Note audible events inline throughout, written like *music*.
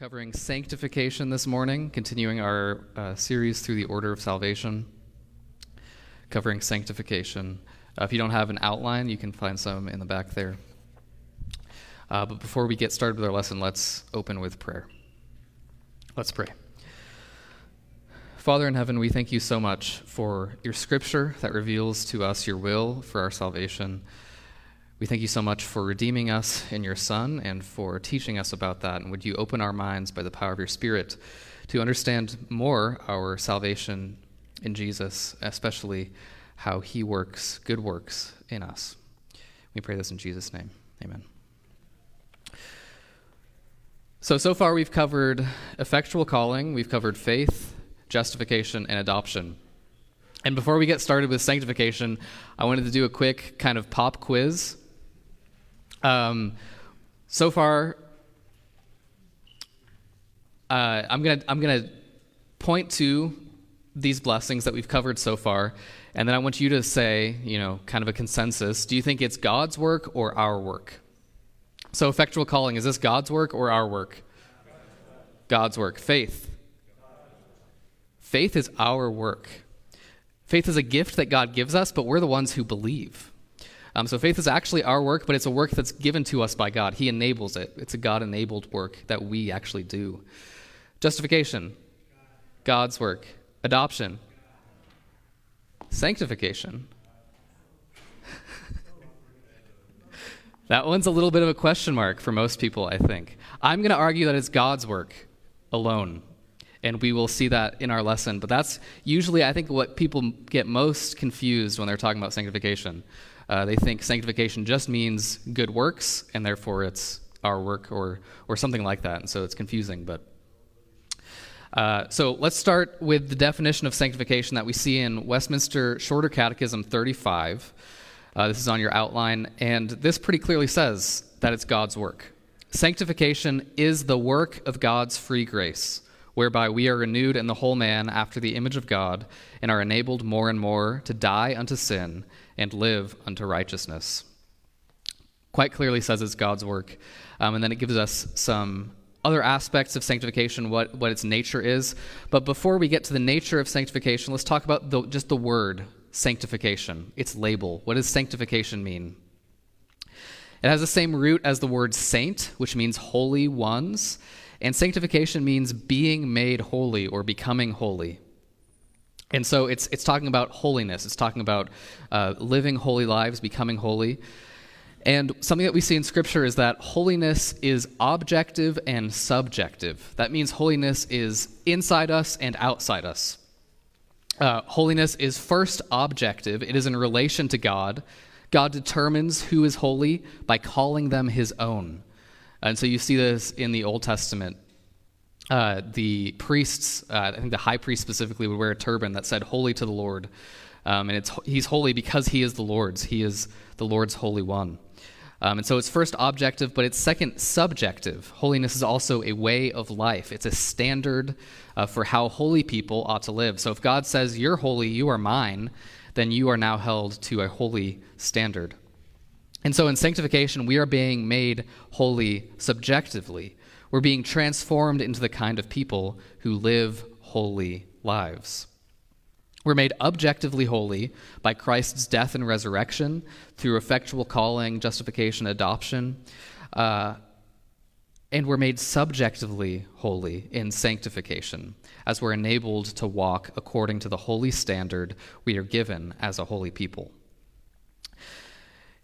covering sanctification this morning, continuing our uh, series through the order of salvation, covering sanctification. Uh, if you don't have an outline, you can find some in the back there. Uh, but before we get started with our lesson, let's open with prayer. Let's pray. Father in heaven, we thank you so much for your scripture that reveals to us your will for our salvation. We thank you so much for redeeming us in your Son and for teaching us about that. And would you open our minds by the power of your Spirit to understand more our salvation in Jesus, especially how he works good works in us? We pray this in Jesus' name. Amen. So, so far we've covered effectual calling, we've covered faith, justification, and adoption. And before we get started with sanctification, I wanted to do a quick kind of pop quiz um, so far, uh, I'm gonna I'm gonna point to these blessings that we've covered so far, and then I want you to say, you know, kind of a consensus. Do you think it's God's work or our work? So, effectual calling is this God's work or our work? God's work. Faith. Faith is our work. Faith is a gift that God gives us, but we're the ones who believe. Um, so faith is actually our work, but it's a work that's given to us by God. He enables it. It's a God enabled work that we actually do. Justification, God's work. Adoption, sanctification. *laughs* that one's a little bit of a question mark for most people, I think. I'm going to argue that it's God's work alone. And we will see that in our lesson. But that's usually, I think, what people get most confused when they're talking about sanctification. Uh, they think sanctification just means good works, and therefore it's our work or, or something like that. And so it's confusing. But uh, so let's start with the definition of sanctification that we see in Westminster Shorter Catechism 35. Uh, this is on your outline, and this pretty clearly says that it's God's work. Sanctification is the work of God's free grace, whereby we are renewed in the whole man after the image of God and are enabled more and more to die unto sin and live unto righteousness. Quite clearly says it's God's work. Um, and then it gives us some other aspects of sanctification, what, what its nature is. But before we get to the nature of sanctification, let's talk about the, just the word sanctification, its label. What does sanctification mean? It has the same root as the word saint, which means holy ones. And sanctification means being made holy or becoming holy. And so it's, it's talking about holiness. It's talking about uh, living holy lives, becoming holy. And something that we see in Scripture is that holiness is objective and subjective. That means holiness is inside us and outside us. Uh, holiness is first objective, it is in relation to God. God determines who is holy by calling them his own. And so you see this in the Old Testament uh, the priests, uh, I think the high priest specifically, would wear a turban that said "Holy to the Lord," um, and it's he's holy because he is the Lord's. He is the Lord's holy one. Um, and so it's first objective, but it's second subjective. Holiness is also a way of life. It's a standard uh, for how holy people ought to live. So if God says, You're holy, you are mine, then you are now held to a holy standard. And so in sanctification, we are being made holy subjectively. We're being transformed into the kind of people who live holy lives. We're made objectively holy by Christ's death and resurrection through effectual calling, justification, adoption. Uh, and we're made subjectively holy in sanctification as we're enabled to walk according to the holy standard we are given as a holy people.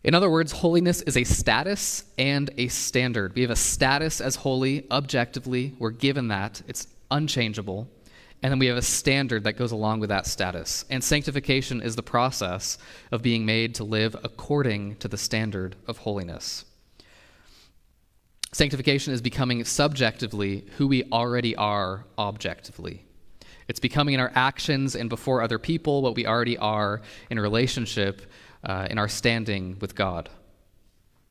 In other words, holiness is a status and a standard. We have a status as holy objectively, we're given that, it's unchangeable. And then we have a standard that goes along with that status. And sanctification is the process of being made to live according to the standard of holiness. Sanctification is becoming subjectively who we already are objectively. It's becoming in our actions and before other people what we already are in relationship uh, in our standing with God.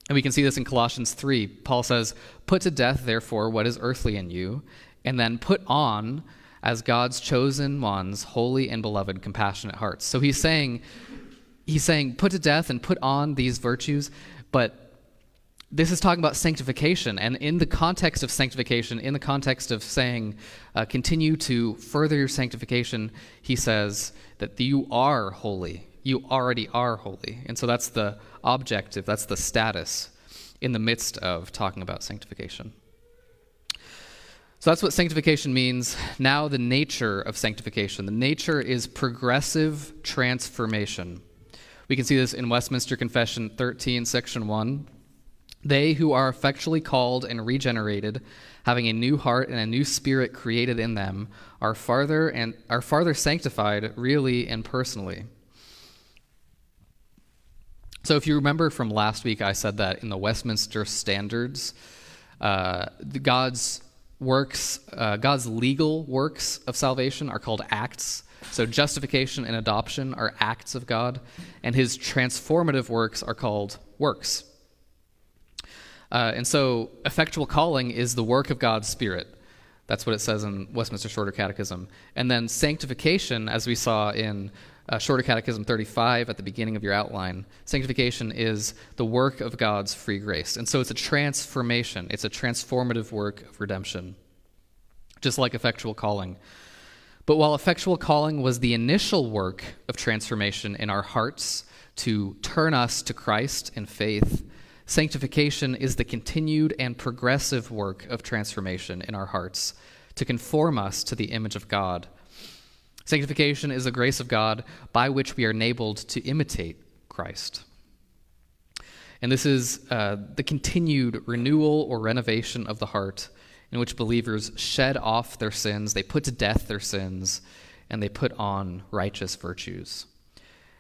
And we can see this in Colossians 3. Paul says, Put to death, therefore, what is earthly in you, and then put on as God's chosen ones, holy and beloved, compassionate hearts. So he's saying, he's saying, put to death and put on these virtues, but this is talking about sanctification. And in the context of sanctification, in the context of saying, uh, continue to further your sanctification, he says that you are holy. You already are holy. And so that's the objective, that's the status in the midst of talking about sanctification. So that's what sanctification means. Now, the nature of sanctification. The nature is progressive transformation. We can see this in Westminster Confession 13, section 1. They who are effectually called and regenerated, having a new heart and a new spirit created in them, are farther and are farther sanctified really and personally. So if you remember from last week, I said that in the Westminster Standards, uh, God's works, uh, God's legal works of salvation are called acts. So justification and adoption are acts of God, and his transformative works are called works. Uh, and so, effectual calling is the work of God's Spirit. That's what it says in Westminster Shorter Catechism. And then sanctification, as we saw in uh, Shorter Catechism 35 at the beginning of your outline, sanctification is the work of God's free grace. And so it's a transformation, it's a transformative work of redemption, just like effectual calling. But while effectual calling was the initial work of transformation in our hearts to turn us to Christ in faith, Sanctification is the continued and progressive work of transformation in our hearts to conform us to the image of God. Sanctification is the grace of God by which we are enabled to imitate Christ. And this is uh, the continued renewal or renovation of the heart in which believers shed off their sins, they put to death their sins, and they put on righteous virtues.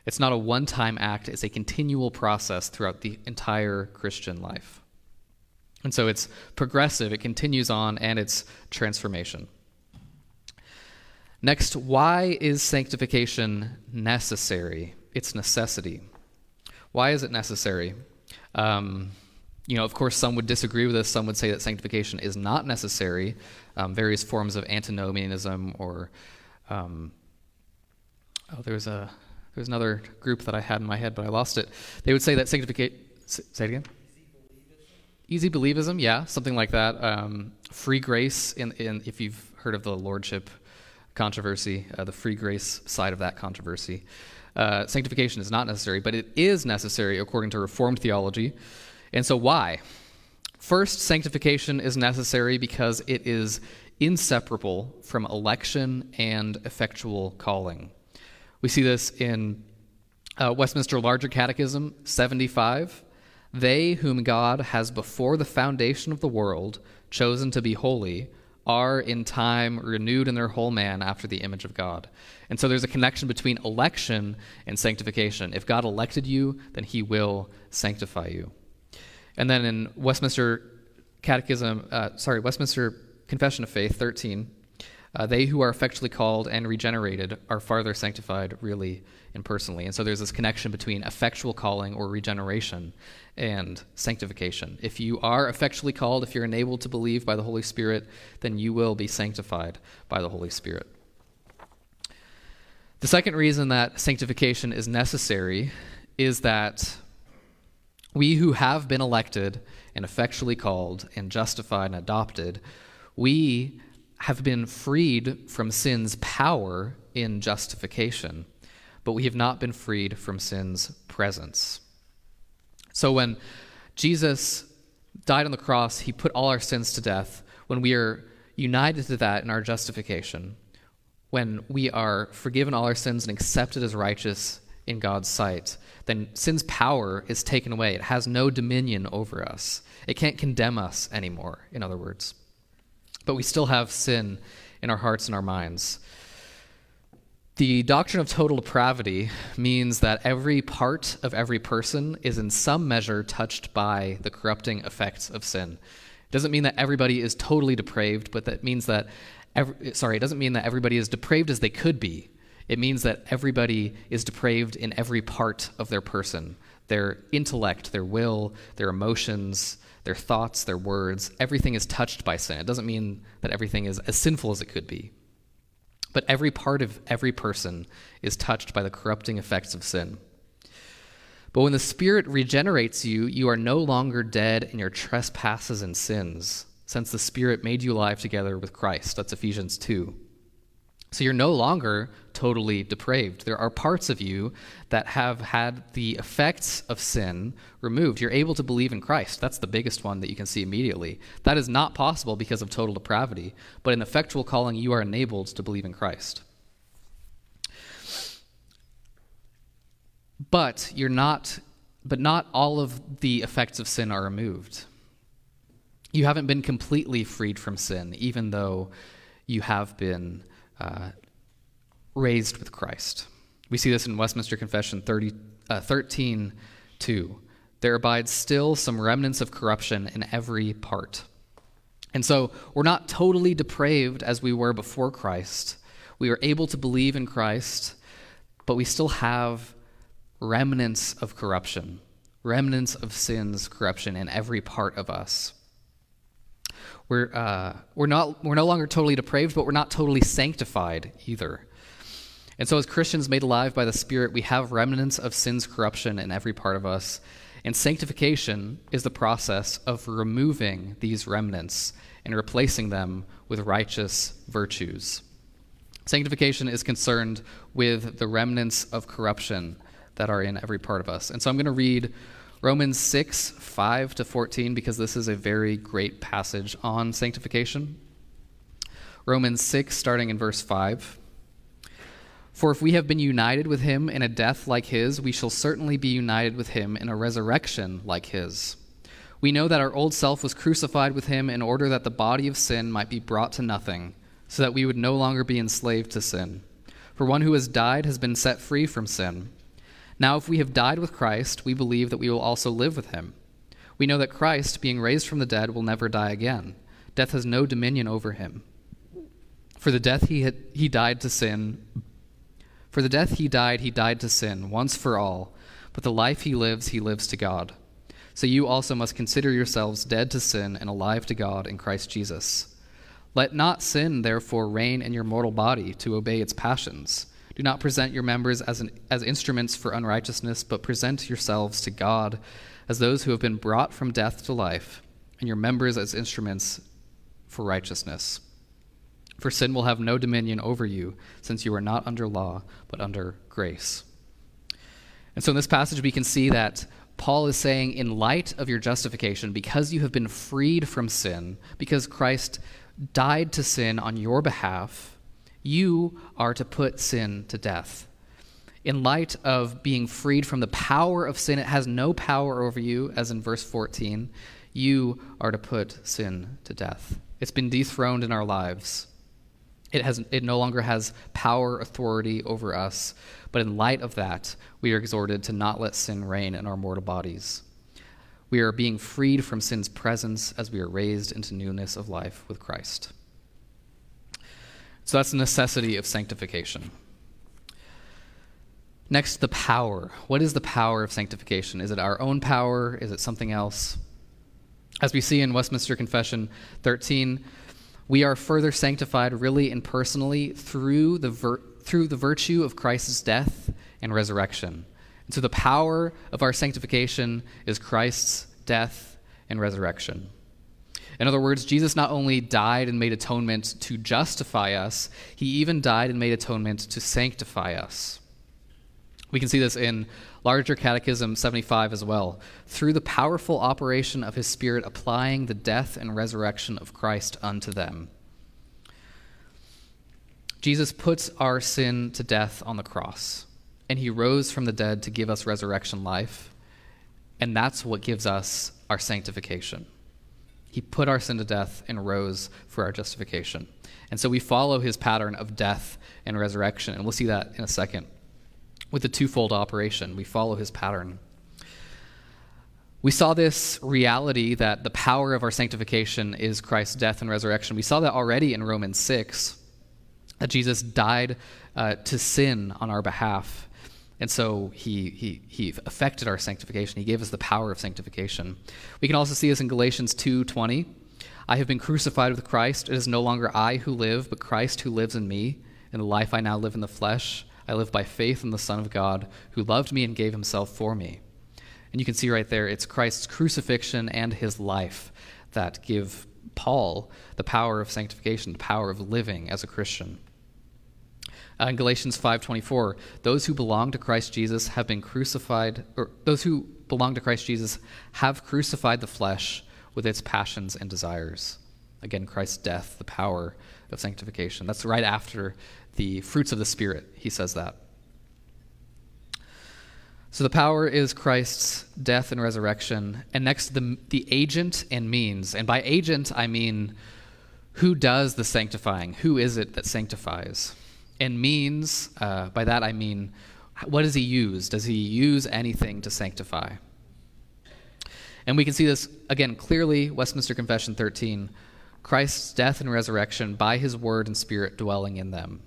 It's not a one time act, it's a continual process throughout the entire Christian life. And so it's progressive, it continues on, and it's transformation. Next, why is sanctification necessary? It's necessity. Why is it necessary? Um, you know, of course, some would disagree with this. Some would say that sanctification is not necessary. Um, various forms of antinomianism or, um, oh, there's a there's another group that I had in my head, but I lost it. They would say that sanctification. Say it again. Easy believism, yeah, something like that. Um, free grace, in, in, if you've heard of the lordship controversy, uh, the free grace side of that controversy. Uh, sanctification is not necessary, but it is necessary according to Reformed theology. And so, why? First, sanctification is necessary because it is inseparable from election and effectual calling. We see this in uh, Westminster Larger Catechism 75. They whom God has before the foundation of the world chosen to be holy are in time renewed in their whole man after the image of God. And so there's a connection between election and sanctification. If God elected you, then he will sanctify you. And then in Westminster Catechism, uh, sorry, Westminster Confession of Faith 13, uh, they who are effectually called and regenerated are farther sanctified really and personally. And so there's this connection between effectual calling or regeneration and sanctification. If you are effectually called, if you're enabled to believe by the Holy Spirit, then you will be sanctified by the Holy Spirit. The second reason that sanctification is necessary is that we who have been elected and effectually called and justified and adopted, we have been freed from sin's power in justification, but we have not been freed from sin's presence. So when Jesus died on the cross, he put all our sins to death. When we are united to that in our justification, when we are forgiven all our sins and accepted as righteous in God's sight, then sin's power is taken away. It has no dominion over us. It can't condemn us anymore, in other words but we still have sin in our hearts and our minds. The doctrine of total depravity means that every part of every person is in some measure touched by the corrupting effects of sin. It doesn't mean that everybody is totally depraved, but that means that every, sorry, it doesn't mean that everybody is depraved as they could be. It means that everybody is depraved in every part of their person their intellect, their will, their emotions, their thoughts, their words, everything is touched by sin. It doesn't mean that everything is as sinful as it could be. But every part of every person is touched by the corrupting effects of sin. But when the Spirit regenerates you, you are no longer dead in your trespasses and sins, since the Spirit made you alive together with Christ. That's Ephesians 2. So you're no longer totally depraved. There are parts of you that have had the effects of sin removed. You're able to believe in Christ. That's the biggest one that you can see immediately. That is not possible because of total depravity, but in effectual calling, you are enabled to believe in Christ. But you're not but not all of the effects of sin are removed. You haven't been completely freed from sin, even though you have been uh, raised with Christ. We see this in Westminster Confession 30, uh, 13 2. There abides still some remnants of corruption in every part. And so we're not totally depraved as we were before Christ. We are able to believe in Christ, but we still have remnants of corruption, remnants of sin's corruption in every part of us. We're, uh, we're, not, we're no longer totally depraved, but we're not totally sanctified either. And so, as Christians made alive by the Spirit, we have remnants of sin's corruption in every part of us. And sanctification is the process of removing these remnants and replacing them with righteous virtues. Sanctification is concerned with the remnants of corruption that are in every part of us. And so I'm going to read Romans 6, 5 to 14, because this is a very great passage on sanctification. Romans 6, starting in verse 5. For if we have been united with him in a death like his, we shall certainly be united with him in a resurrection like his. We know that our old self was crucified with him in order that the body of sin might be brought to nothing, so that we would no longer be enslaved to sin. For one who has died has been set free from sin. Now, if we have died with Christ, we believe that we will also live with him. We know that Christ, being raised from the dead, will never die again. Death has no dominion over him. For the death he, had, he died to sin, for the death he died, he died to sin, once for all. But the life he lives, he lives to God. So you also must consider yourselves dead to sin and alive to God in Christ Jesus. Let not sin, therefore, reign in your mortal body to obey its passions. Do not present your members as, an, as instruments for unrighteousness, but present yourselves to God as those who have been brought from death to life, and your members as instruments for righteousness. For sin will have no dominion over you, since you are not under law, but under grace. And so in this passage, we can see that Paul is saying, in light of your justification, because you have been freed from sin, because Christ died to sin on your behalf, you are to put sin to death. In light of being freed from the power of sin, it has no power over you, as in verse 14. You are to put sin to death. It's been dethroned in our lives. It, has, it no longer has power, authority over us. But in light of that, we are exhorted to not let sin reign in our mortal bodies. We are being freed from sin's presence as we are raised into newness of life with Christ. So that's the necessity of sanctification. Next, the power. What is the power of sanctification? Is it our own power? Is it something else? As we see in Westminster Confession 13, we are further sanctified really and personally through the, vir- through the virtue of Christ's death and resurrection. And so the power of our sanctification is Christ's death and resurrection. In other words, Jesus not only died and made atonement to justify us, he even died and made atonement to sanctify us. We can see this in Larger Catechism 75 as well. Through the powerful operation of his Spirit applying the death and resurrection of Christ unto them. Jesus puts our sin to death on the cross, and he rose from the dead to give us resurrection life, and that's what gives us our sanctification. He put our sin to death and rose for our justification. And so we follow his pattern of death and resurrection. And we'll see that in a second. With the twofold operation, we follow his pattern. We saw this reality that the power of our sanctification is Christ's death and resurrection. We saw that already in Romans 6, that Jesus died uh, to sin on our behalf. And so he, he, he affected our sanctification. He gave us the power of sanctification. We can also see this in Galatians 2.20. I have been crucified with Christ. It is no longer I who live, but Christ who lives in me. In the life I now live in the flesh, I live by faith in the Son of God, who loved me and gave himself for me. And you can see right there, it's Christ's crucifixion and his life that give Paul the power of sanctification, the power of living as a Christian. Uh, in Galatians 5:24, those who belong to Christ Jesus have been crucified or those who belong to Christ Jesus have crucified the flesh with its passions and desires. Again, Christ's death, the power of sanctification. That's right after the fruits of the Spirit, he says that. So the power is Christ's death and resurrection. And next, the, the agent and means. And by agent, I mean who does the sanctifying? Who is it that sanctifies? And means, uh, by that I mean, what does he use? Does he use anything to sanctify? And we can see this, again, clearly, Westminster Confession 13 Christ's death and resurrection by his word and spirit dwelling in them.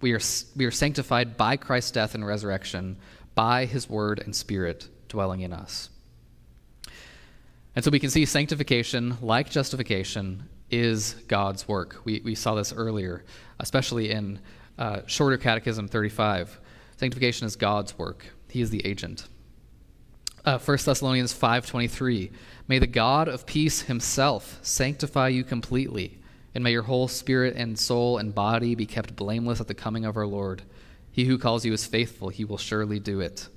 We are, we are sanctified by Christ's death and resurrection by his word and spirit dwelling in us. And so we can see sanctification, like justification, is God's work. We, we saw this earlier, especially in uh, Shorter Catechism 35. Sanctification is God's work, He is the agent. Uh, 1 Thessalonians 5.23 May the God of peace himself sanctify you completely, and may your whole spirit and soul and body be kept blameless at the coming of our Lord. He who calls you is faithful, he will surely do it.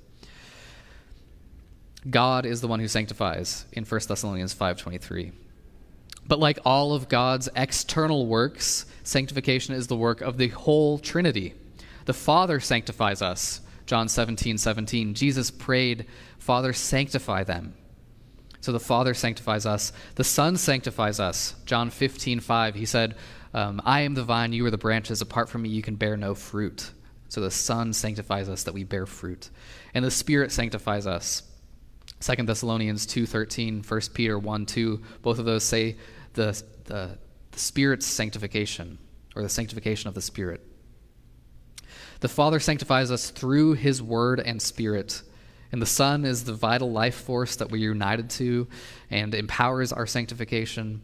God is the one who sanctifies in 1 Thessalonians 5:23. But like all of God's external works, sanctification is the work of the whole Trinity. The Father sanctifies us. John 17, 17. Jesus prayed, Father, sanctify them. So the Father sanctifies us. The Son sanctifies us. John 15, 5. He said, um, I am the vine, you are the branches. Apart from me, you can bear no fruit. So the Son sanctifies us that we bear fruit. And the Spirit sanctifies us. 2 Thessalonians 2.13, 1 Peter 1, 2, both of those say the, the, the Spirit's sanctification, or the sanctification of the Spirit. The Father sanctifies us through His Word and Spirit. And the Son is the vital life force that we're united to and empowers our sanctification.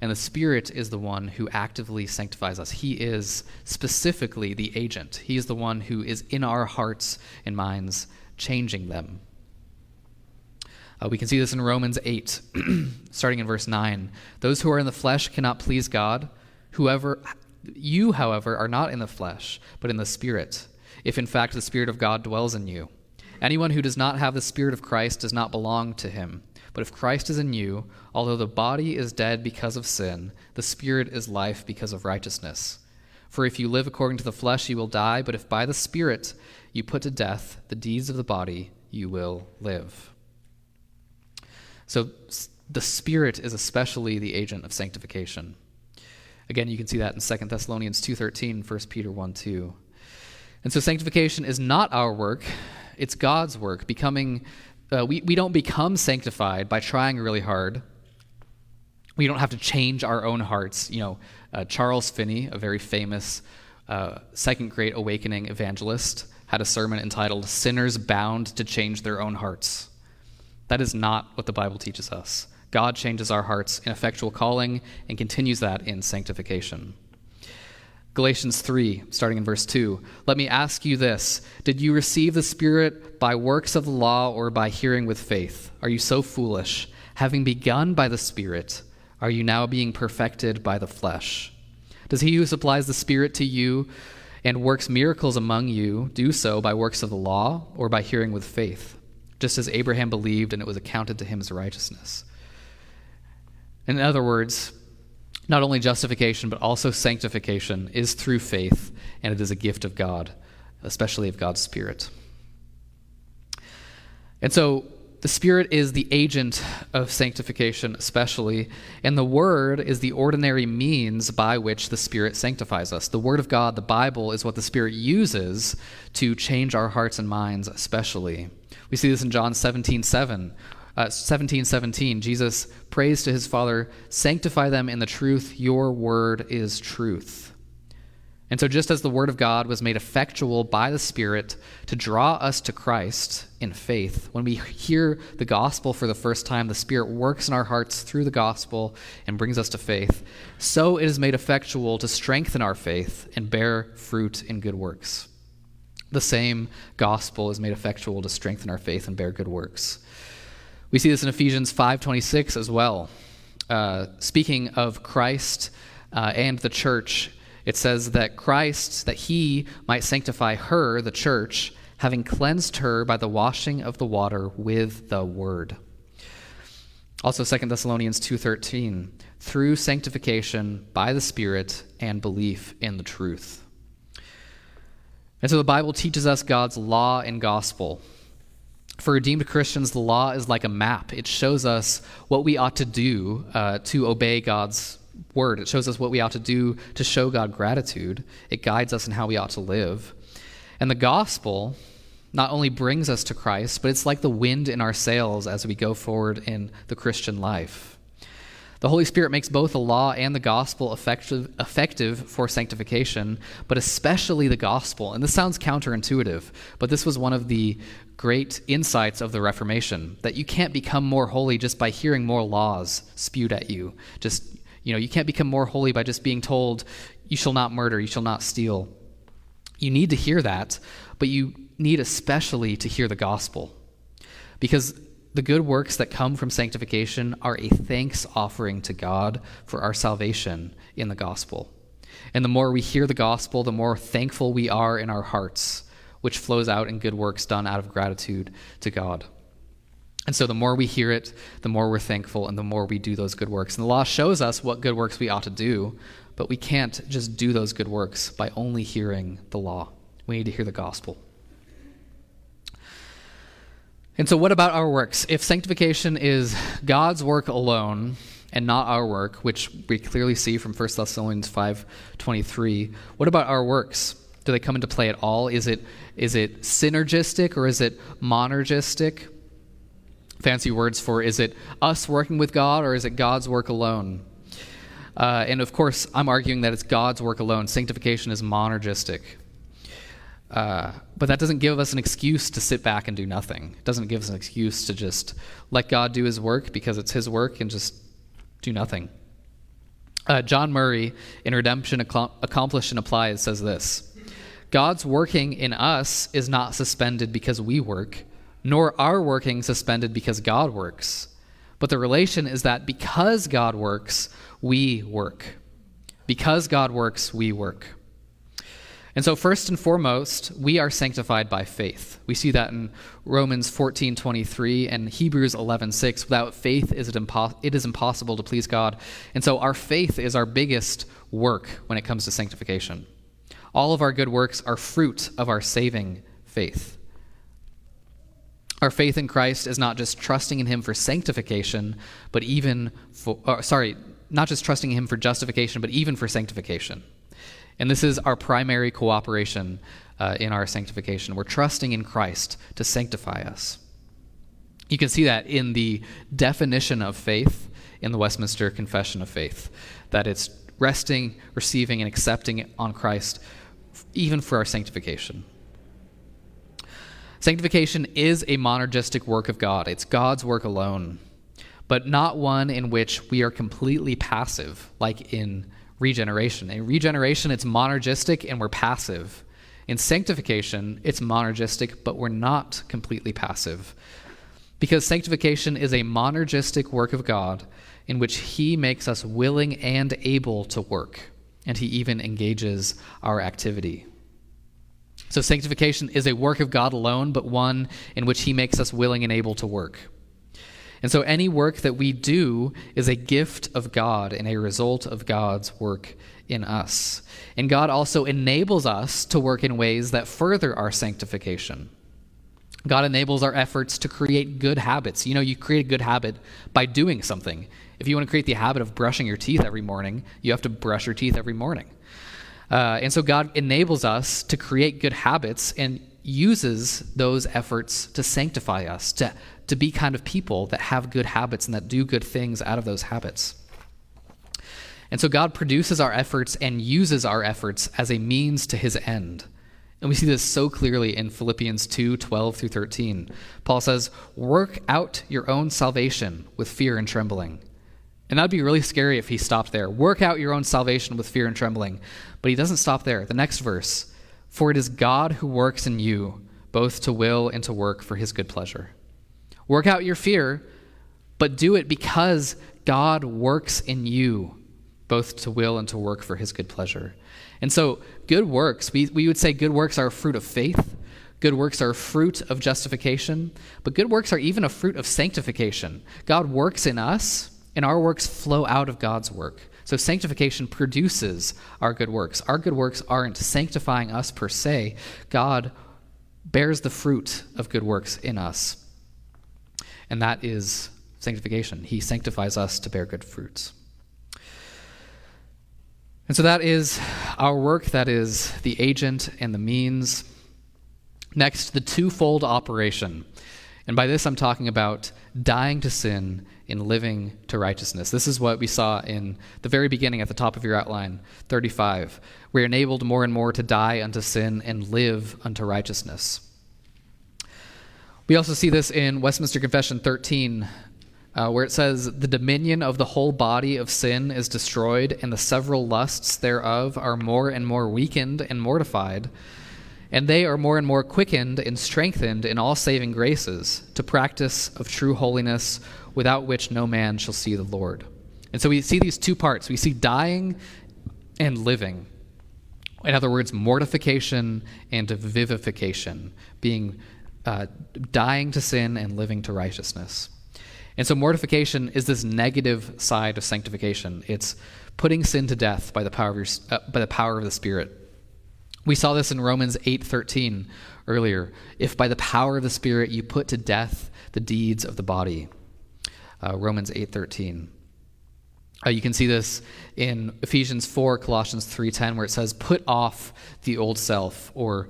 And the Spirit is the one who actively sanctifies us. He is specifically the agent, He is the one who is in our hearts and minds, changing them. Uh, we can see this in Romans 8, *clears throat* starting in verse 9. Those who are in the flesh cannot please God. Whoever, you, however, are not in the flesh, but in the Spirit, if in fact the Spirit of God dwells in you. Anyone who does not have the Spirit of Christ does not belong to him. But if Christ is in you, although the body is dead because of sin, the spirit is life because of righteousness. For if you live according to the flesh, you will die, but if by the Spirit you put to death the deeds of the body, you will live. So the Spirit is especially the agent of sanctification. Again, you can see that in 2 Thessalonians 2.13, 1 Peter 1 2. And so sanctification is not our work, it's God's work, becoming uh, we, we don't become sanctified by trying really hard. We don't have to change our own hearts. You know, uh, Charles Finney, a very famous uh, Second Great Awakening evangelist, had a sermon entitled Sinners Bound to Change Their Own Hearts. That is not what the Bible teaches us. God changes our hearts in effectual calling and continues that in sanctification. Galatians 3, starting in verse 2. Let me ask you this Did you receive the Spirit by works of the law or by hearing with faith? Are you so foolish? Having begun by the Spirit, are you now being perfected by the flesh? Does he who supplies the Spirit to you and works miracles among you do so by works of the law or by hearing with faith? Just as Abraham believed and it was accounted to him as righteousness. In other words, not only justification, but also sanctification is through faith, and it is a gift of God, especially of God's Spirit. And so the Spirit is the agent of sanctification, especially, and the Word is the ordinary means by which the Spirit sanctifies us. The Word of God, the Bible, is what the Spirit uses to change our hearts and minds, especially. We see this in John 17 7 uh, 17 17, Jesus prays to his Father, Sanctify them in the truth, your word is truth. And so, just as the word of God was made effectual by the Spirit to draw us to Christ in faith, when we hear the gospel for the first time, the Spirit works in our hearts through the gospel and brings us to faith. So it is made effectual to strengthen our faith and bear fruit in good works. The same gospel is made effectual to strengthen our faith and bear good works. We see this in Ephesians 5:26 as well. Uh, speaking of Christ uh, and the church, it says that Christ, that he might sanctify her, the church, having cleansed her by the washing of the water with the word. Also 2 Thessalonians 2:13, through sanctification by the Spirit and belief in the truth. And so the Bible teaches us God's law and gospel. For redeemed Christians, the law is like a map. It shows us what we ought to do uh, to obey God's word. It shows us what we ought to do to show God gratitude. It guides us in how we ought to live. And the gospel not only brings us to Christ, but it's like the wind in our sails as we go forward in the Christian life. The Holy Spirit makes both the law and the gospel effective, effective for sanctification, but especially the gospel. And this sounds counterintuitive, but this was one of the great insights of the Reformation that you can't become more holy just by hearing more laws spewed at you. Just, you know, you can't become more holy by just being told, you shall not murder, you shall not steal. You need to hear that, but you need especially to hear the gospel. Because the good works that come from sanctification are a thanks offering to God for our salvation in the gospel. And the more we hear the gospel, the more thankful we are in our hearts, which flows out in good works done out of gratitude to God. And so the more we hear it, the more we're thankful, and the more we do those good works. And the law shows us what good works we ought to do, but we can't just do those good works by only hearing the law. We need to hear the gospel. And so, what about our works? If sanctification is God's work alone and not our work, which we clearly see from 1 Thessalonians 5:23, what about our works? Do they come into play at all? Is it is it synergistic or is it monergistic? Fancy words for is it us working with God or is it God's work alone? Uh, and of course, I'm arguing that it's God's work alone. Sanctification is monergistic. Uh, but that doesn't give us an excuse to sit back and do nothing. It doesn't give us an excuse to just let God do his work because it's his work and just do nothing. Uh, John Murray, in Redemption Accomplished and Applied, says this God's working in us is not suspended because we work, nor our working suspended because God works. But the relation is that because God works, we work. Because God works, we work. And so, first and foremost, we are sanctified by faith. We see that in Romans 14 23 and Hebrews 11 6. Without faith, is it, impo- it is impossible to please God. And so, our faith is our biggest work when it comes to sanctification. All of our good works are fruit of our saving faith. Our faith in Christ is not just trusting in Him for sanctification, but even for, uh, sorry, not just trusting Him for justification, but even for sanctification. And this is our primary cooperation uh, in our sanctification. We're trusting in Christ to sanctify us. You can see that in the definition of faith in the Westminster Confession of Faith, that it's resting, receiving, and accepting on Christ, even for our sanctification. Sanctification is a monergistic work of God, it's God's work alone, but not one in which we are completely passive, like in regeneration. In regeneration, it's monergistic and we're passive. In sanctification, it's monergistic, but we're not completely passive. Because sanctification is a monergistic work of God in which He makes us willing and able to work, and He even engages our activity. So, sanctification is a work of God alone, but one in which He makes us willing and able to work. And so any work that we do is a gift of God and a result of God's work in us. And God also enables us to work in ways that further our sanctification. God enables our efforts to create good habits. You know, you create a good habit by doing something. If you want to create the habit of brushing your teeth every morning, you have to brush your teeth every morning. Uh, and so God enables us to create good habits and uses those efforts to sanctify us, to to be kind of people that have good habits and that do good things out of those habits. And so God produces our efforts and uses our efforts as a means to his end. And we see this so clearly in Philippians 2 12 through 13. Paul says, Work out your own salvation with fear and trembling. And that'd be really scary if he stopped there. Work out your own salvation with fear and trembling. But he doesn't stop there. The next verse For it is God who works in you, both to will and to work for his good pleasure. Work out your fear, but do it because God works in you, both to will and to work for his good pleasure. And so, good works, we, we would say good works are a fruit of faith. Good works are a fruit of justification, but good works are even a fruit of sanctification. God works in us, and our works flow out of God's work. So sanctification produces our good works. Our good works aren't sanctifying us per se. God bears the fruit of good works in us. And that is sanctification. He sanctifies us to bear good fruits. And so that is our work, that is the agent and the means. Next, the twofold operation. And by this, I'm talking about dying to sin and living to righteousness. This is what we saw in the very beginning at the top of your outline, 35. We're enabled more and more to die unto sin and live unto righteousness. We also see this in Westminster Confession 13, uh, where it says, The dominion of the whole body of sin is destroyed, and the several lusts thereof are more and more weakened and mortified and they are more and more quickened and strengthened in all saving graces to practice of true holiness without which no man shall see the Lord. And so we see these two parts. We see dying and living. In other words, mortification and vivification, being uh, dying to sin and living to righteousness. And so mortification is this negative side of sanctification. It's putting sin to death by the power of, your, uh, by the power of the Spirit. We saw this in Romans 8:13 earlier. If by the power of the Spirit you put to death the deeds of the body. Uh, Romans 8:13. Uh, you can see this in Ephesians 4, Colossians 3:10, where it says, "Put off the old self," or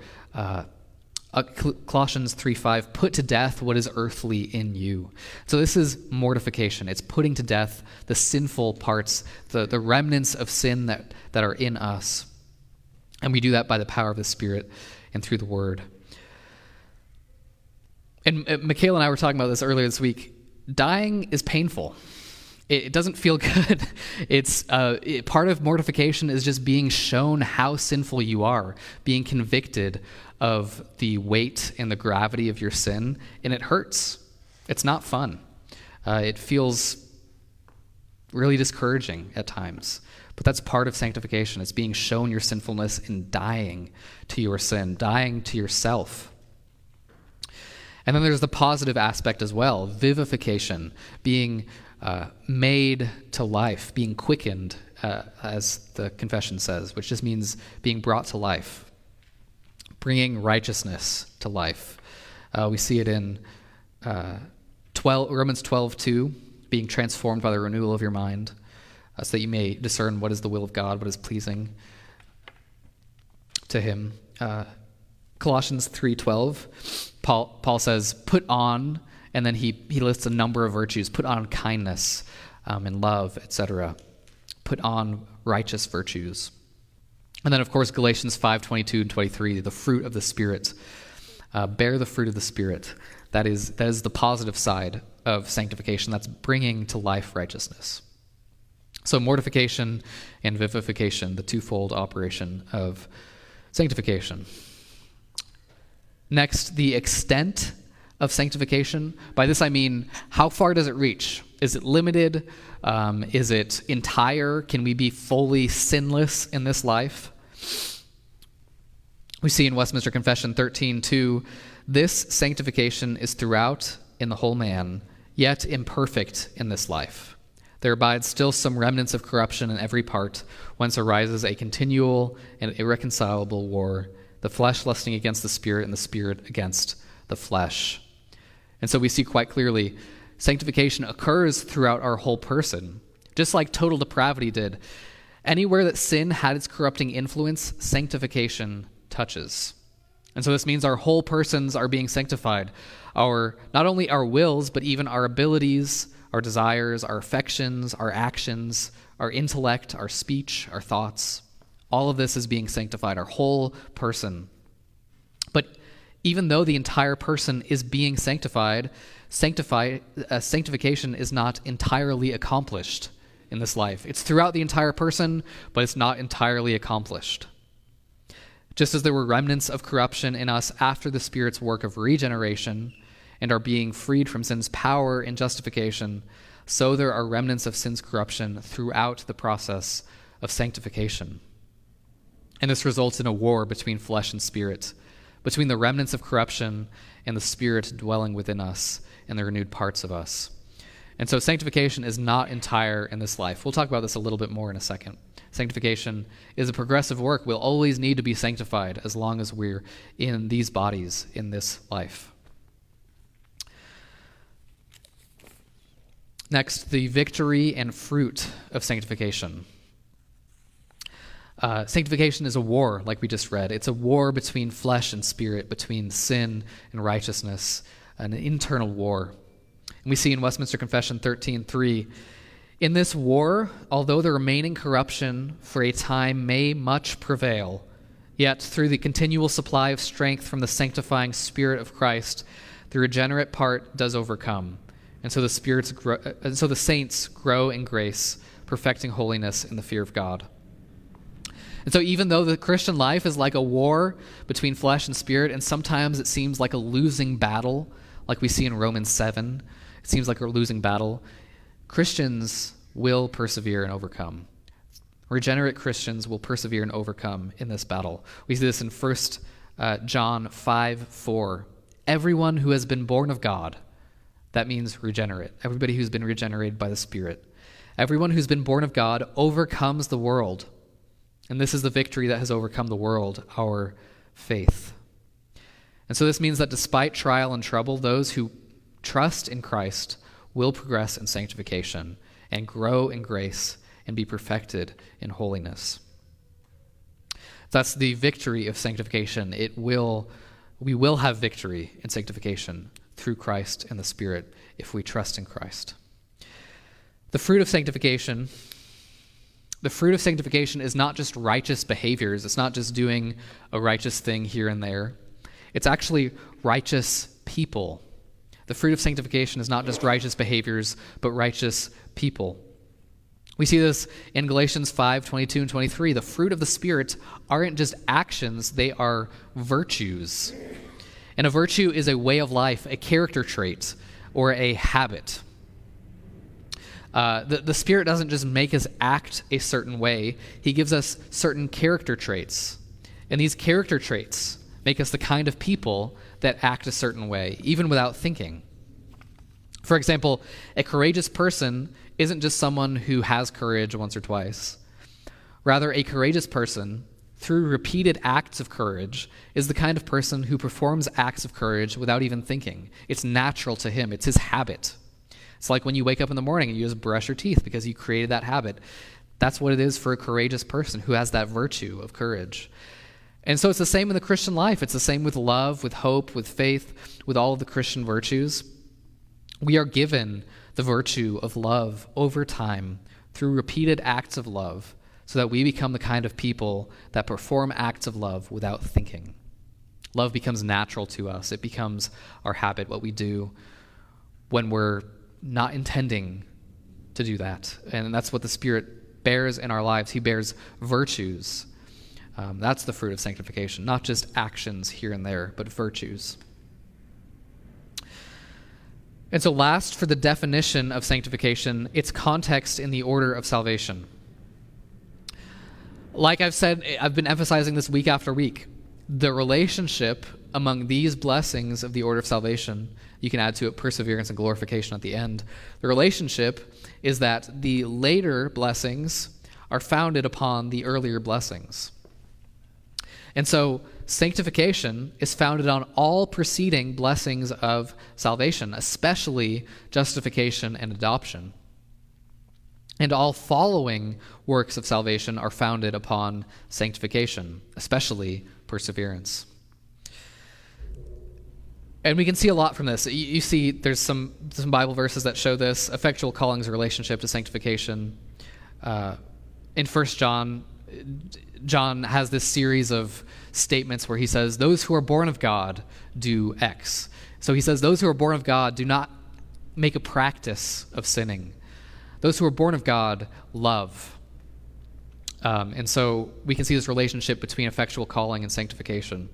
uh, Colossians 3:5, "Put to death what is earthly in you." So this is mortification. It's putting to death the sinful parts, the, the remnants of sin that, that are in us. And we do that by the power of the Spirit and through the Word. And uh, and I were talking about this earlier this week. Dying is painful. It, doesn't feel *laughs* good. It's uh, it, part of mortification is just being shown how sinful you are, being convicted of the weight and the gravity of your sin, and it hurts. It's not fun. Uh, it feels really discouraging at times. But that's part of sanctification. It's being shown your sinfulness and dying to your sin, dying to yourself. And then there's the positive aspect as well vivification, being uh, made to life, being quickened, uh, as the confession says, which just means being brought to life, bringing righteousness to life. Uh, we see it in uh, 12, Romans 12 2, being transformed by the renewal of your mind uh, so that you may discern what is the will of God, what is pleasing to Him. Uh, Colossians 3:12, Paul, Paul says, "Put on," and then he, he lists a number of virtues. Put on kindness um, and love, etc. Put on righteous virtues. And then, of course, Galatians 5:22 and 23, the fruit of the Spirit. Uh, bear the fruit of the Spirit. That is, that is the positive side of sanctification. That's bringing to life righteousness. So, mortification and vivification, the twofold operation of sanctification. Next, the extent of sanctification. By this I mean, how far does it reach? Is it limited? Um, is it entire? Can we be fully sinless in this life? We see in Westminster Confession 13 2 this sanctification is throughout in the whole man, yet imperfect in this life there abides still some remnants of corruption in every part, whence arises a continual and irreconcilable war, the flesh lusting against the spirit, and the spirit against the flesh. And so we see quite clearly sanctification occurs throughout our whole person, just like total depravity did. Anywhere that sin had its corrupting influence, sanctification touches. And so this means our whole persons are being sanctified. Our not only our wills, but even our abilities, our desires, our affections, our actions, our intellect, our speech, our thoughts. All of this is being sanctified, our whole person. But even though the entire person is being sanctified, sanctify, uh, sanctification is not entirely accomplished in this life. It's throughout the entire person, but it's not entirely accomplished. Just as there were remnants of corruption in us after the Spirit's work of regeneration, and are being freed from sin's power in justification, so there are remnants of sin's corruption throughout the process of sanctification. And this results in a war between flesh and spirit, between the remnants of corruption and the spirit dwelling within us and the renewed parts of us. And so sanctification is not entire in this life. We'll talk about this a little bit more in a second. Sanctification is a progressive work. We'll always need to be sanctified as long as we're in these bodies in this life. Next, the victory and fruit of sanctification. Uh, sanctification is a war, like we just read. It's a war between flesh and spirit, between sin and righteousness, an internal war. And we see in Westminster Confession 13:3, in this war, although the remaining corruption for a time may much prevail, yet through the continual supply of strength from the sanctifying Spirit of Christ, the regenerate part does overcome. And so the spirits grow, uh, uh, and so the saints grow in grace, perfecting holiness in the fear of God. And so, even though the Christian life is like a war between flesh and spirit, and sometimes it seems like a losing battle, like we see in Romans 7, it seems like we're losing battle, Christians will persevere and overcome. Regenerate Christians will persevere and overcome in this battle. We see this in 1 uh, John 5 4. Everyone who has been born of God, that means regenerate. Everybody who's been regenerated by the Spirit. Everyone who's been born of God overcomes the world. And this is the victory that has overcome the world, our faith. And so this means that despite trial and trouble, those who trust in Christ will progress in sanctification and grow in grace and be perfected in holiness. That's the victory of sanctification. It will we will have victory in sanctification through Christ and the Spirit if we trust in Christ. The fruit of sanctification the fruit of sanctification is not just righteous behaviors, it's not just doing a righteous thing here and there. It's actually righteous people. The fruit of sanctification is not just righteous behaviors, but righteous people. We see this in Galatians 5 22 and 23. The fruit of the Spirit aren't just actions, they are virtues. And a virtue is a way of life, a character trait, or a habit. Uh, the, the Spirit doesn't just make us act a certain way, He gives us certain character traits. And these character traits make us the kind of people that act a certain way, even without thinking. For example, a courageous person isn't just someone who has courage once or twice. Rather, a courageous person, through repeated acts of courage, is the kind of person who performs acts of courage without even thinking. It's natural to him, it's his habit. It's like when you wake up in the morning and you just brush your teeth because you created that habit. That's what it is for a courageous person who has that virtue of courage. And so it's the same in the Christian life. It's the same with love, with hope, with faith, with all of the Christian virtues. We are given the virtue of love over time through repeated acts of love so that we become the kind of people that perform acts of love without thinking. Love becomes natural to us, it becomes our habit, what we do when we're not intending to do that. And that's what the Spirit bears in our lives. He bears virtues. Um, that's the fruit of sanctification, not just actions here and there, but virtues. And so, last, for the definition of sanctification, its context in the order of salvation. Like I've said, I've been emphasizing this week after week. The relationship among these blessings of the order of salvation you can add to it perseverance and glorification at the end. The relationship is that the later blessings are founded upon the earlier blessings. And so sanctification is founded on all preceding blessings of salvation, especially justification and adoption. And all following works of salvation are founded upon sanctification, especially perseverance. And we can see a lot from this. You, see, there's some some Bible verses that show this effectual calling's relationship to sanctification. Uh, in First John, John has this series of statements where he says, "Those who are born of God do X." So he says, "Those who are born of God do not make a practice of sinning. Those who are born of God love." Um, and so we can see this relationship between effectual calling and sanctification.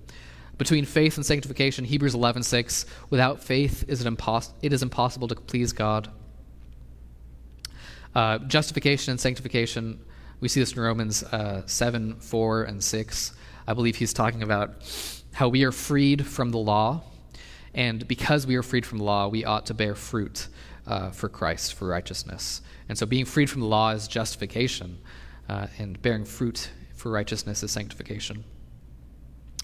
Between faith and sanctification, Hebrews 11:6, without faith is it, impos- it is impossible to please God. Uh, justification and sanctification, we see this in Romans uh, 7, 4, and 6. I believe he's talking about how we are freed from the law, and because we are freed from the law, we ought to bear fruit uh, for Christ, for righteousness. And so being freed from the law is justification, uh, and bearing fruit for righteousness is sanctification.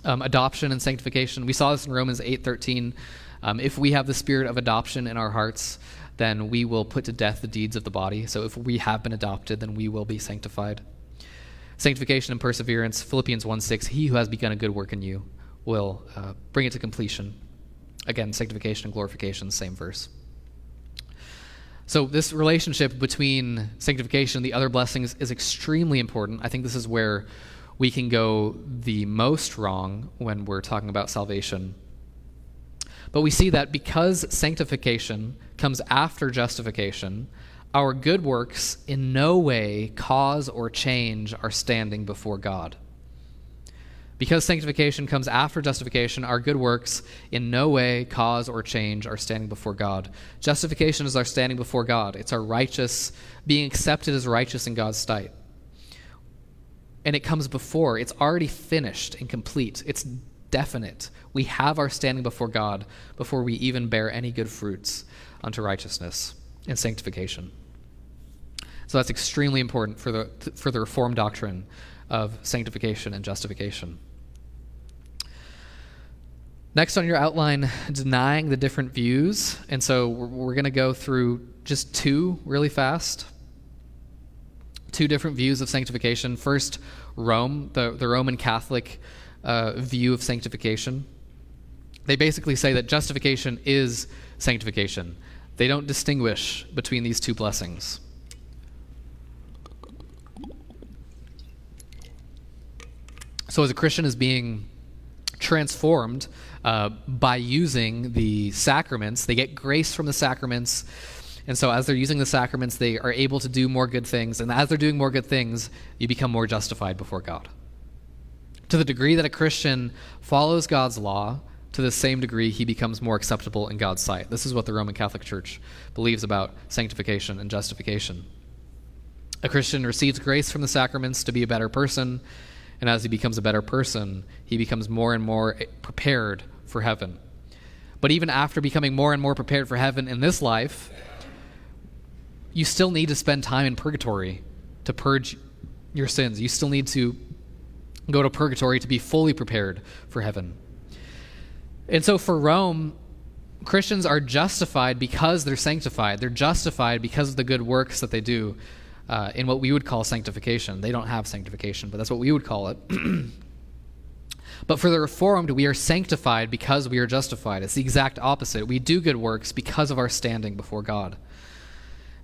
Um, adoption and sanctification. We saw this in Romans 8:13. Um, if we have the spirit of adoption in our hearts, then we will put to death the deeds of the body. So if we have been adopted, then we will be sanctified. Sanctification and perseverance. Philippians 1 6, He who has begun a good work in you will uh, bring it to completion. Again, sanctification and glorification, same verse. So, this relationship between sanctification and the other blessings is extremely important. I think this is where we can go the most wrong when we're talking about salvation. But we see that because sanctification comes after justification, our good works in no way cause or change our standing before God. Because sanctification comes after justification, our good works in no way cause or change our standing before God. Justification is our standing before God, it's our righteous, being accepted as righteous in God's sight. And it comes before, it's already finished and complete, it's definite. We have our standing before God before we even bear any good fruits unto righteousness and sanctification. So that's extremely important for the, for the Reformed doctrine of sanctification and justification. Next on your outline, denying the different views. And so we're, we're going to go through just two really fast. Two different views of sanctification. First, Rome, the, the Roman Catholic uh, view of sanctification. They basically say that justification is sanctification. They don't distinguish between these two blessings. So, as a Christian is being transformed uh, by using the sacraments, they get grace from the sacraments. And so, as they're using the sacraments, they are able to do more good things. And as they're doing more good things, you become more justified before God. To the degree that a Christian follows God's law, to the same degree he becomes more acceptable in God's sight. This is what the Roman Catholic Church believes about sanctification and justification. A Christian receives grace from the sacraments to be a better person, and as he becomes a better person, he becomes more and more prepared for heaven. But even after becoming more and more prepared for heaven in this life, you still need to spend time in purgatory to purge your sins. You still need to go to purgatory to be fully prepared for heaven. And so for Rome, Christians are justified because they're sanctified. They're justified because of the good works that they do uh, in what we would call sanctification. They don't have sanctification, but that's what we would call it. *clears throat* but for the Reformed, we are sanctified because we are justified. It's the exact opposite. We do good works because of our standing before God.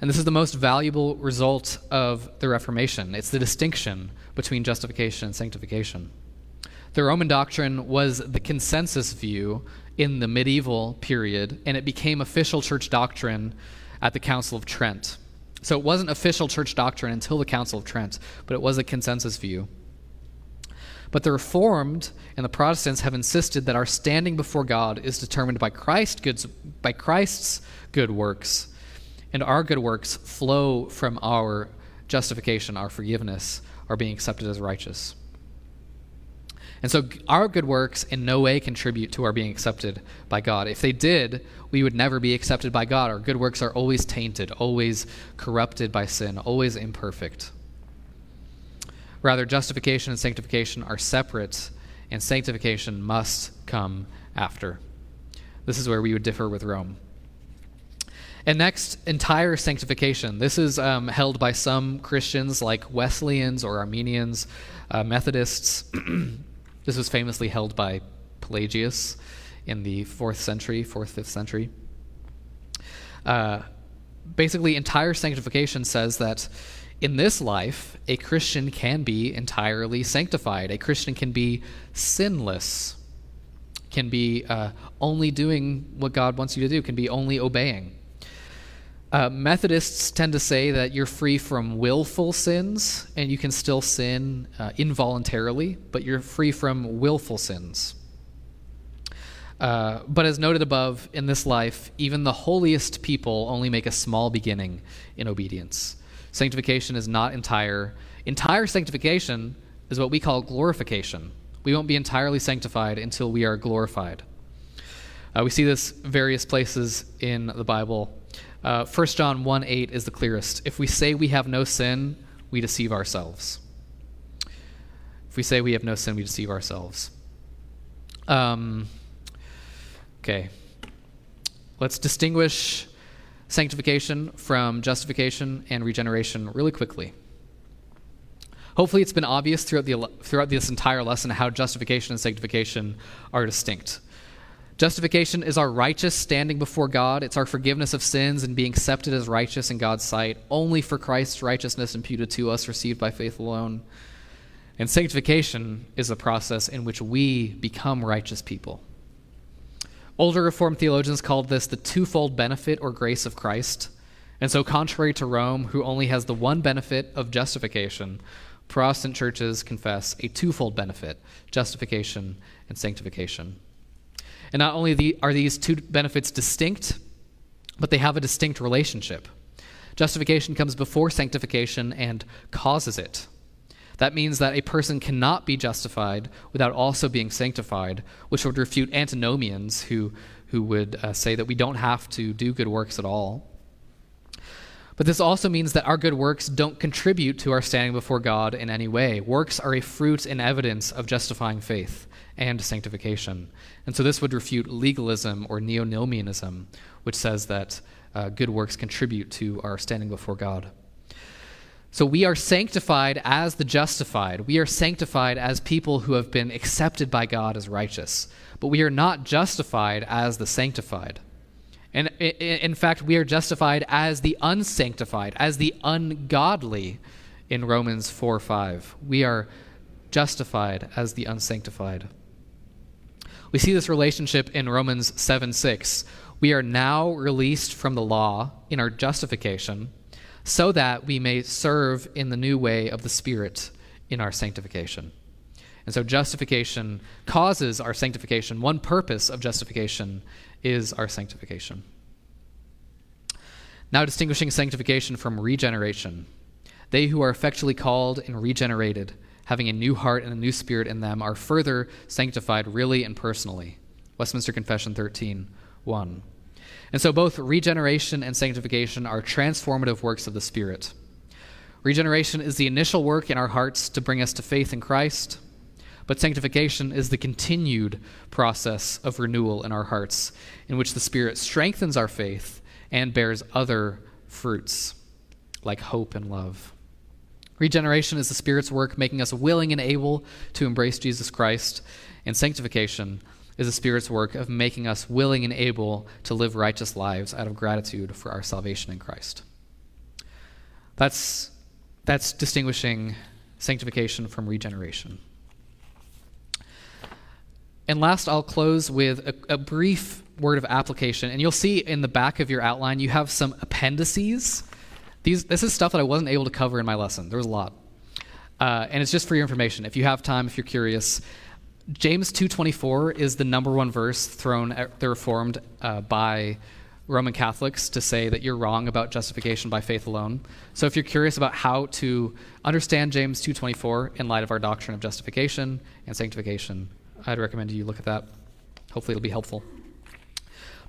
And this is the most valuable result of the Reformation. It's the distinction between justification and sanctification. The Roman doctrine was the consensus view in the medieval period, and it became official church doctrine at the Council of Trent. So it wasn't official church doctrine until the Council of Trent, but it was a consensus view. But the Reformed and the Protestants have insisted that our standing before God is determined by, Christ by Christ's good works, and our good works flow from our justification, our forgiveness, our being accepted as righteous. And so our good works in no way contribute to our being accepted by God. If they did, we would never be accepted by God. Our good works are always tainted, always corrupted by sin, always imperfect. Rather, justification and sanctification are separate, and sanctification must come after. This is where we would differ with Rome. And next, entire sanctification. This is um, held by some Christians like Wesleyans or Arminians, uh, Methodists. *clears throat* This was famously held by Pelagius in the fourth century, fourth, fifth century. Uh, basically, entire sanctification says that in this life, a Christian can be entirely sanctified. A Christian can be sinless, can be uh, only doing what God wants you to do, can be only obeying. Uh, Methodists tend to say that you're free from willful sins and you can still sin uh, involuntarily, but you're free from willful sins. Uh, but as noted above, in this life, even the holiest people only make a small beginning in obedience. Sanctification is not entire. Entire sanctification is what we call glorification. We won't be entirely sanctified until we are glorified. Uh, we see this various places in the Bible. Uh, 1 John 1 8 is the clearest. If we say we have no sin, we deceive ourselves. If we say we have no sin, we deceive ourselves. Um, okay. Let's distinguish sanctification from justification and regeneration really quickly. Hopefully, it's been obvious throughout, the, throughout this entire lesson how justification and sanctification are distinct. Justification is our righteous standing before God. It's our forgiveness of sins and being accepted as righteous in God's sight, only for Christ's righteousness imputed to us, received by faith alone. And sanctification is a process in which we become righteous people. Older Reformed theologians called this the twofold benefit or grace of Christ. And so, contrary to Rome, who only has the one benefit of justification, Protestant churches confess a twofold benefit justification and sanctification. And not only are these two benefits distinct, but they have a distinct relationship. Justification comes before sanctification and causes it. That means that a person cannot be justified without also being sanctified, which would refute antinomians who, who would uh, say that we don't have to do good works at all. But this also means that our good works don't contribute to our standing before God in any way. Works are a fruit and evidence of justifying faith and sanctification. And so this would refute legalism or neonomianism, which says that uh, good works contribute to our standing before God. So we are sanctified as the justified. We are sanctified as people who have been accepted by God as righteous. But we are not justified as the sanctified. And in fact, we are justified as the unsanctified, as the ungodly in Romans 4 5. We are justified as the unsanctified. We see this relationship in Romans 7 6. We are now released from the law in our justification so that we may serve in the new way of the Spirit in our sanctification. And so justification causes our sanctification. One purpose of justification is our sanctification. Now, distinguishing sanctification from regeneration. They who are effectually called and regenerated having a new heart and a new spirit in them, are further sanctified really and personally. Westminster Confession 13, 1. And so both regeneration and sanctification are transformative works of the Spirit. Regeneration is the initial work in our hearts to bring us to faith in Christ, but sanctification is the continued process of renewal in our hearts, in which the Spirit strengthens our faith and bears other fruits, like hope and love. Regeneration is the Spirit's work making us willing and able to embrace Jesus Christ, and sanctification is the Spirit's work of making us willing and able to live righteous lives out of gratitude for our salvation in Christ. That's, that's distinguishing sanctification from regeneration. And last, I'll close with a, a, brief word of application. And you'll see in the back of your outline, you have some appendices these, this is stuff that I wasn't able to cover in my lesson. There was a lot. Uh, and it's just for your information. If you have time, if you're curious, James 2.24 is the number one verse thrown at the Reformed uh, by Roman Catholics to say that you're wrong about justification by faith alone. So if you're curious about how to understand James 2.24 in light of our doctrine of justification and sanctification, I'd recommend you look at that. Hopefully it'll be helpful.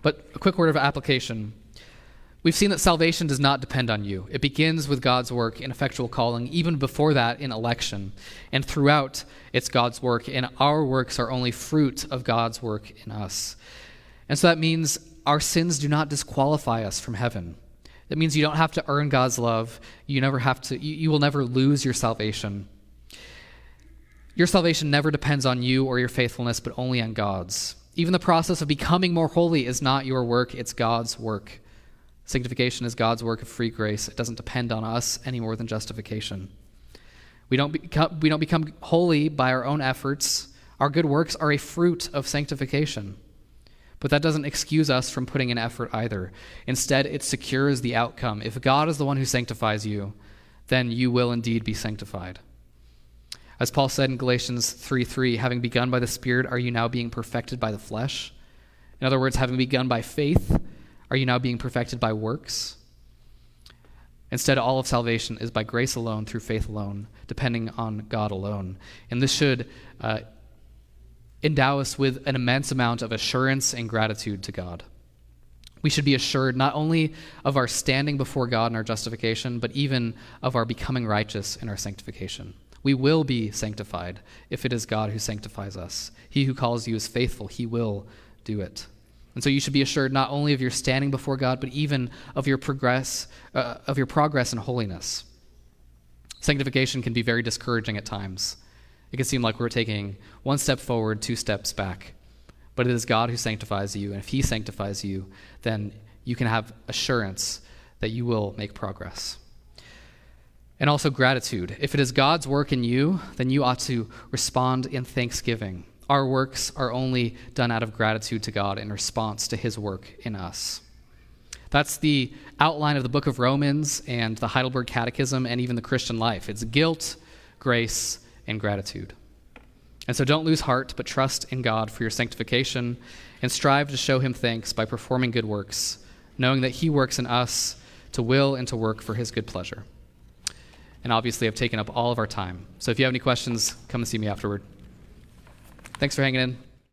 But a quick word of application. We've seen that salvation does not depend on you. It begins with God's work in effectual calling, even before that in election. And throughout, it's God's work, and our works are only fruit of God's work in us. And so that means our sins do not disqualify us from heaven. It means you don't have to earn God's love. You never have to you, you will never lose your salvation. Your salvation never depends on you or your faithfulness, but only on God's. Even the process of becoming more holy is not your work, it's God's work. Sanctification is God's work of free grace. It doesn't depend on us any more than justification. We don't, become, we don't become holy by our own efforts. Our good works are a fruit of sanctification. But that doesn't excuse us from putting in effort either. Instead, it secures the outcome. If God is the one who sanctifies you, then you will indeed be sanctified. As Paul said in Galatians 3 3, having begun by the Spirit, are you now being perfected by the flesh? In other words, having begun by faith, are you now being perfected by works? Instead, all of salvation is by grace alone, through faith alone, depending on God alone. And this should uh, endow us with an immense amount of assurance and gratitude to God. We should be assured not only of our standing before God in our justification, but even of our becoming righteous in our sanctification. We will be sanctified if it is God who sanctifies us. He who calls you is faithful, he will do it. And so you should be assured not only of your standing before God, but even of your progress, uh, of your progress in holiness. Sanctification can be very discouraging at times. It can seem like we're taking one step forward, two steps back. But it is God who sanctifies you, and if He sanctifies you, then you can have assurance that you will make progress. And also gratitude. If it is God's work in you, then you ought to respond in thanksgiving. Our works are only done out of gratitude to God in response to His work in us. That's the outline of the book of Romans and the Heidelberg Catechism and even the Christian life. It's guilt, grace, and gratitude. And so don't lose heart, but trust in God for your sanctification and strive to show him thanks by performing good works, knowing that he works in us to will and to work for his good pleasure. And obviously, I've taken up all of our time. So if you have any questions, come and see me afterward. Thanks for hanging in.